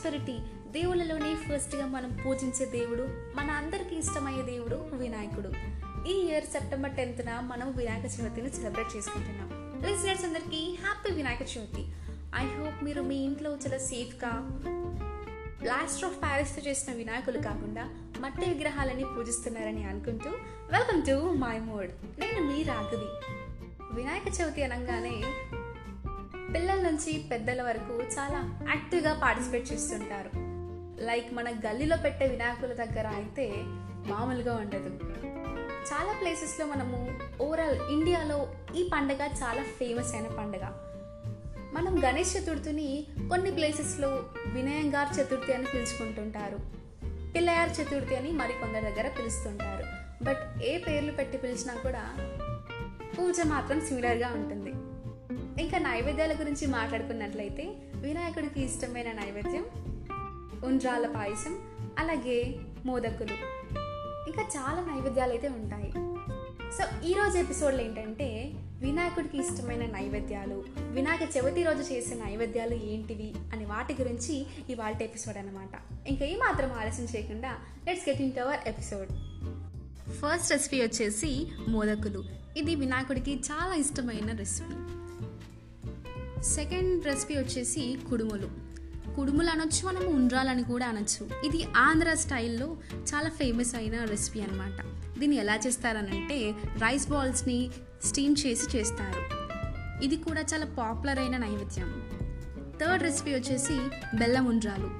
Prosperity దేవుళ్ళలోనే ఫస్ట్గా మనం పూజించే దేవుడు మన అందరికీ ఇష్టమయ్యే దేవుడు వినాయకుడు. ఈ ఇయర్ సెప్టెంబర్ టెన్త్న మనం వినాయక చవితిని సెలబ్రేట్ చేసుకుంటున్నాం. లిజనర్స్ అందరికీ happy Vinayaka Chavithi. I hope మీరు మీ ఇంట్లో చాలా సేఫ్గా ప్లాస్టర్ ఆఫ్ ప్యారిస్తో చేసిన వినాయకులు కాకుండా మట్టి విగ్రహాలని పూజిస్తున్నారని అనుకుంటూ వెల్కమ్ టు మై మోడ్ నేను మీ రాఘవి. వినాయక చవితి అనగానే పిల్లల నుంచి పెద్దల వరకు చాలా యాక్టివ్గా పార్టిసిపేట్ చేస్తుంటారు. లైక్ మన గల్లీలో పెట్టే వినాయకుల దగ్గర అయితే మామూలుగా ఉండదు. చాలా ప్లేసెస్లో మనము ఓవరాల్ ఇండియాలో ఈ పండగ చాలా ఫేమస్ అయిన పండగ. మనం గణేష్ చతుర్థిని కొన్ని ప్లేసెస్లో వినయంగార్ చతుర్థి అని పిలుచుకుంటుంటారు. పిల్లయార్ చతుర్థి అని మరికొందరి దగ్గర పిలుస్తుంటారు. బట్ ఏ పేర్లు పెట్టి పిలిచినా కూడా పూజ మాత్రం సిమిలర్గా ఉంటుంది. ఇంకా నైవేద్యాల గురించి మాట్లాడుకున్నట్లయితే వినాయకుడికి ఇష్టమైన నైవేద్యం ఉండ్రాల పాయసం అలాగే మోదకులు. ఇంకా చాలా నైవేద్యాలు అయితే ఉంటాయి. సో ఈరోజు ఎపిసోడ్లో ఏంటంటే వినాయకుడికి ఇష్టమైన నైవేద్యాలు వినాయక చవితి రోజు చేసే నైవేద్యాలు ఏంటివి అని వాటి గురించి ఇవాళ ఎపిసోడ్ అనమాట ఇంకా ఏ మాత్రం ఆలస్యం చేయకుండా let's get in our episode first recipe వచ్చేసి మోదకులు. ఇది వినాయకుడికి చాలా ఇష్టమైన రెసిపీ సెకండ్ రెసిపీ వచ్చేసి కుడుములు. కుడుములు అనొచ్చు మనం ఉండ్రాలని కూడా అనొచ్చు. ఇది ఆంధ్ర స్టైల్లో చాలా ఫేమస్ అయిన రెసిపీ అనమాట దీన్ని ఎలా చేస్తారనంటే రైస్ బాల్స్ని స్టీమ్ చేసి చేస్తారు. ఇది కూడా చాలా పాపులర్ అయిన నైవేద్యం. థర్డ్ రెసిపీ వచ్చేసి బెల్లం ఉండ్రాలు.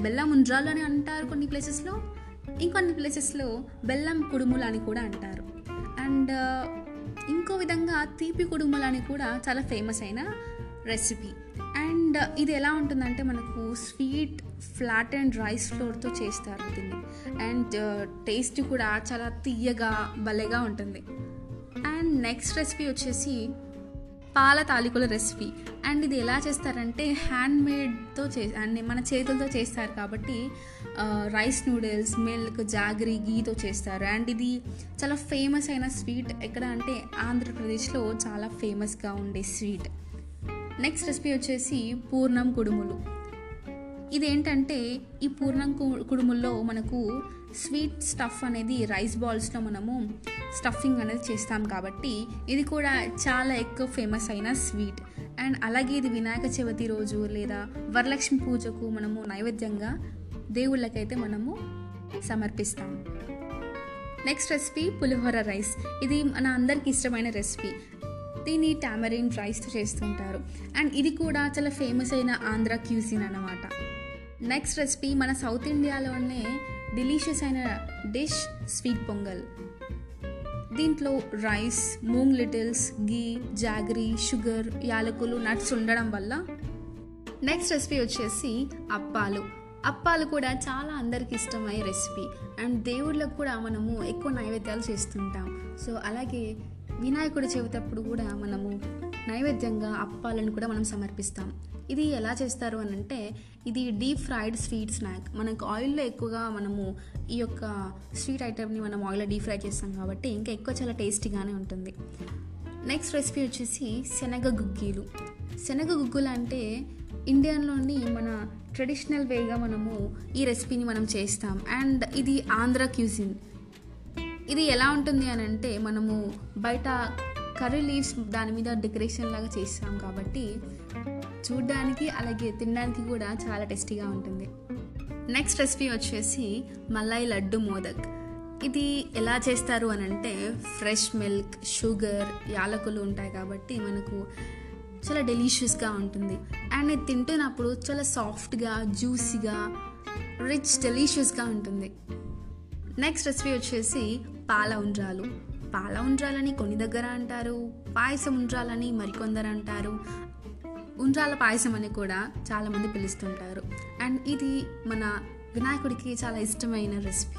బెల్లం ఉండ్రాలు అని అంటారు కొన్ని ప్లేసెస్లో. ఇంకొన్ని ప్లేసెస్లో బెల్లం కుడుములు అని కూడా అంటారు. అండ్ ఇంకో విధంగా తీపి కుడుములు అని కూడా చాలా ఫేమస్ అయిన రెసిపీ అండ్ uh, ఇది ఎలా ఉంటుందంటే మనకు స్వీట్ ఫ్లాట్ అండ్ రైస్ ఫ్లోర్తో చేస్తారు దీన్ని. అండ్ టేస్ట్ uh, కూడా చాలా తీయగా భలేగా ఉంటుంది. అండ్ నెక్స్ట్ రెసిపీ వచ్చేసి పాల తాలికల రెసిపీ అండ్ ఇది ఎలా చేస్తారంటే హ్యాండ్ మేడ్తో చే అండ్ మన చేతులతో చేస్తారు కాబట్టి రైస్ నూడిల్స్ మిల్క్ జాగరి గీతో చేస్తారు. అండ్ ఇది చాలా ఫేమస్ అయిన స్వీట్ ఎక్కడ అంటే ఆంధ్రప్రదేశ్లో చాలా ఫేమస్గా ఉండే స్వీట్ నెక్స్ట్ రెసిపీ వచ్చేసి పూర్ణం కుడుములు. ఇదేంటంటే ఈ పూర్ణం కు- కుడుముల్లో మనకు స్వీట్ స్టఫ్ అనేది రైస్ బాల్స్లో మనము స్టఫింగ్ అనేది చేస్తాం కాబట్టి ఇది కూడా చాలా ఎక్కువ ఫేమస్ అయిన స్వీట్. అండ్ అలాగే ఇది వినాయక చవితి రోజు లేదా వరలక్ష్మి పూజకు మనము నైవేద్యంగా దేవుళ్ళకైతే మనము సమర్పిస్తాం. Next recipe pulihora rice. ఇది మన అందరికి ఇష్టమైన రెసిపీ దీన్ని టామరిన్ రైస్తో చేస్తుంటారు. అండ్ ఇది కూడా చాలా ఫేమస్ అయిన ఆంధ్ర క్యూసిన్ అన్నమాట. నెక్స్ట్ రెసిపీ మన సౌత్ ఇండియాలోనే డిలీషియస్ అయిన డిష్ స్వీట్ పొంగల్. దీంట్లో రైస్ మూంగ్ లిటిల్స్ గీ జాగరీ షుగర్ యాలకులు నట్స్ ఉండడం వల్ల నెక్స్ట్ రెసిపీ వచ్చేసి అప్పాలు. అప్పాలు కూడా చాలా అందరికి ఇష్టమయ్యే రెసిపీ అండ్ దేవుళ్ళకు కూడా మనము ఎక్కువ నైవేద్యాలు చేస్తుంటాం. సో అలాగే వినాయకుడి చెవితప్పుడు కూడా మనము నైవేద్యంగా అప్పాలను కూడా మనం సమర్పిస్తాం. ఇది ఎలా చేస్తారు అని అంటే ఇది డీప్ ఫ్రైడ్ స్వీట్ స్నాక్. మనకు ఆయిల్లో ఎక్కువగా మనము ఈ యొక్క స్వీట్ ఐటమ్ని మనం ఆయిల్లో డీప్ ఫ్రై చేస్తాం కాబట్టి ఇంకా ఎక్కువ చాలా టేస్టీగానే ఉంటుంది. నెక్స్ట్ రెసిపీ వచ్చేసి శనగ గుగ్గీలు. శనగ గుగ్గులు అంటే ఇండియన్లోని మన ట్రెడిషనల్ వేగా మనము ఈ రెసిపీని మనం చేస్తాం. అండ్ ఇది ఆంధ్ర క్యూజిన్ ఇది ఎలా ఉంటుంది అని అంటే మనము బయట కర్రీ లీవ్స్ దాని మీద డెకరేషన్ లాగా చేస్తాం కాబట్టి చూడ్డానికి అలాగే తినడానికి కూడా చాలా టేస్టీగా ఉంటుంది. నెక్స్ట్ రెసిపీ వచ్చేసి మలాయి లడ్డు మోదక్. ఇది ఎలా చేస్తారు అని అంటే ఫ్రెష్ మిల్క్ షుగర్ యాలకులు ఉంటాయి కాబట్టి మనకు చాలా డెలిషియస్గా ఉంటుంది. అండ్ ఇది తింటున్నప్పుడు చాలా సాఫ్ట్గా జ్యూసీగా రిచ్ డెలీషియస్గా ఉంటుంది. నెక్స్ట్ రెసిపీ వచ్చేసి పాల ఉండ్రాలు పాల ఉండ్రాలని కొన్ని దగ్గర అంటారు పాయసం ఉండ్రాలని మరికొందరు అంటారు. ఉండ్రాల పాయసం అని కూడా చాలామంది పిలుస్తుంటారు. అండ్ ఇది మన వినాయకుడికి చాలా ఇష్టమైన రెసిపీ.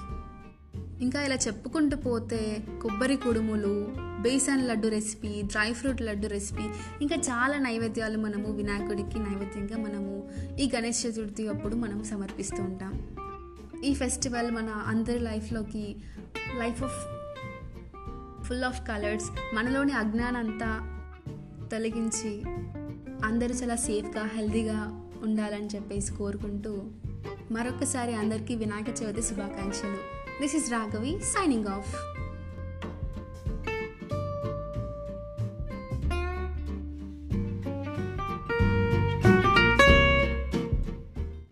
ఇంకా ఇలా చెప్పుకుంటూ పోతే కొబ్బరి కుడుములు besan laddu recipe dry fruit laddu recipe ఇంకా చాలా నైవేద్యాలు మనము వినాయకుడికి నైవేద్యంగా మనము ఈ గణేష్ చతుర్థి అప్పుడు మనం సమర్పిస్తూ ఉంటాం. ఈ ఫెస్టివల్ మన అందరి లైఫ్లోకి life of full of colours మనలోని అజ్ఞానంతా తొలగించి అందరూ చాలా సేఫ్గా హెల్తీగా ఉండాలని చెప్పేసి కోరుకుంటూ మరొకసారి అందరికీ వినాయక చవితి శుభాకాంక్షలు. This is Raghavi signing off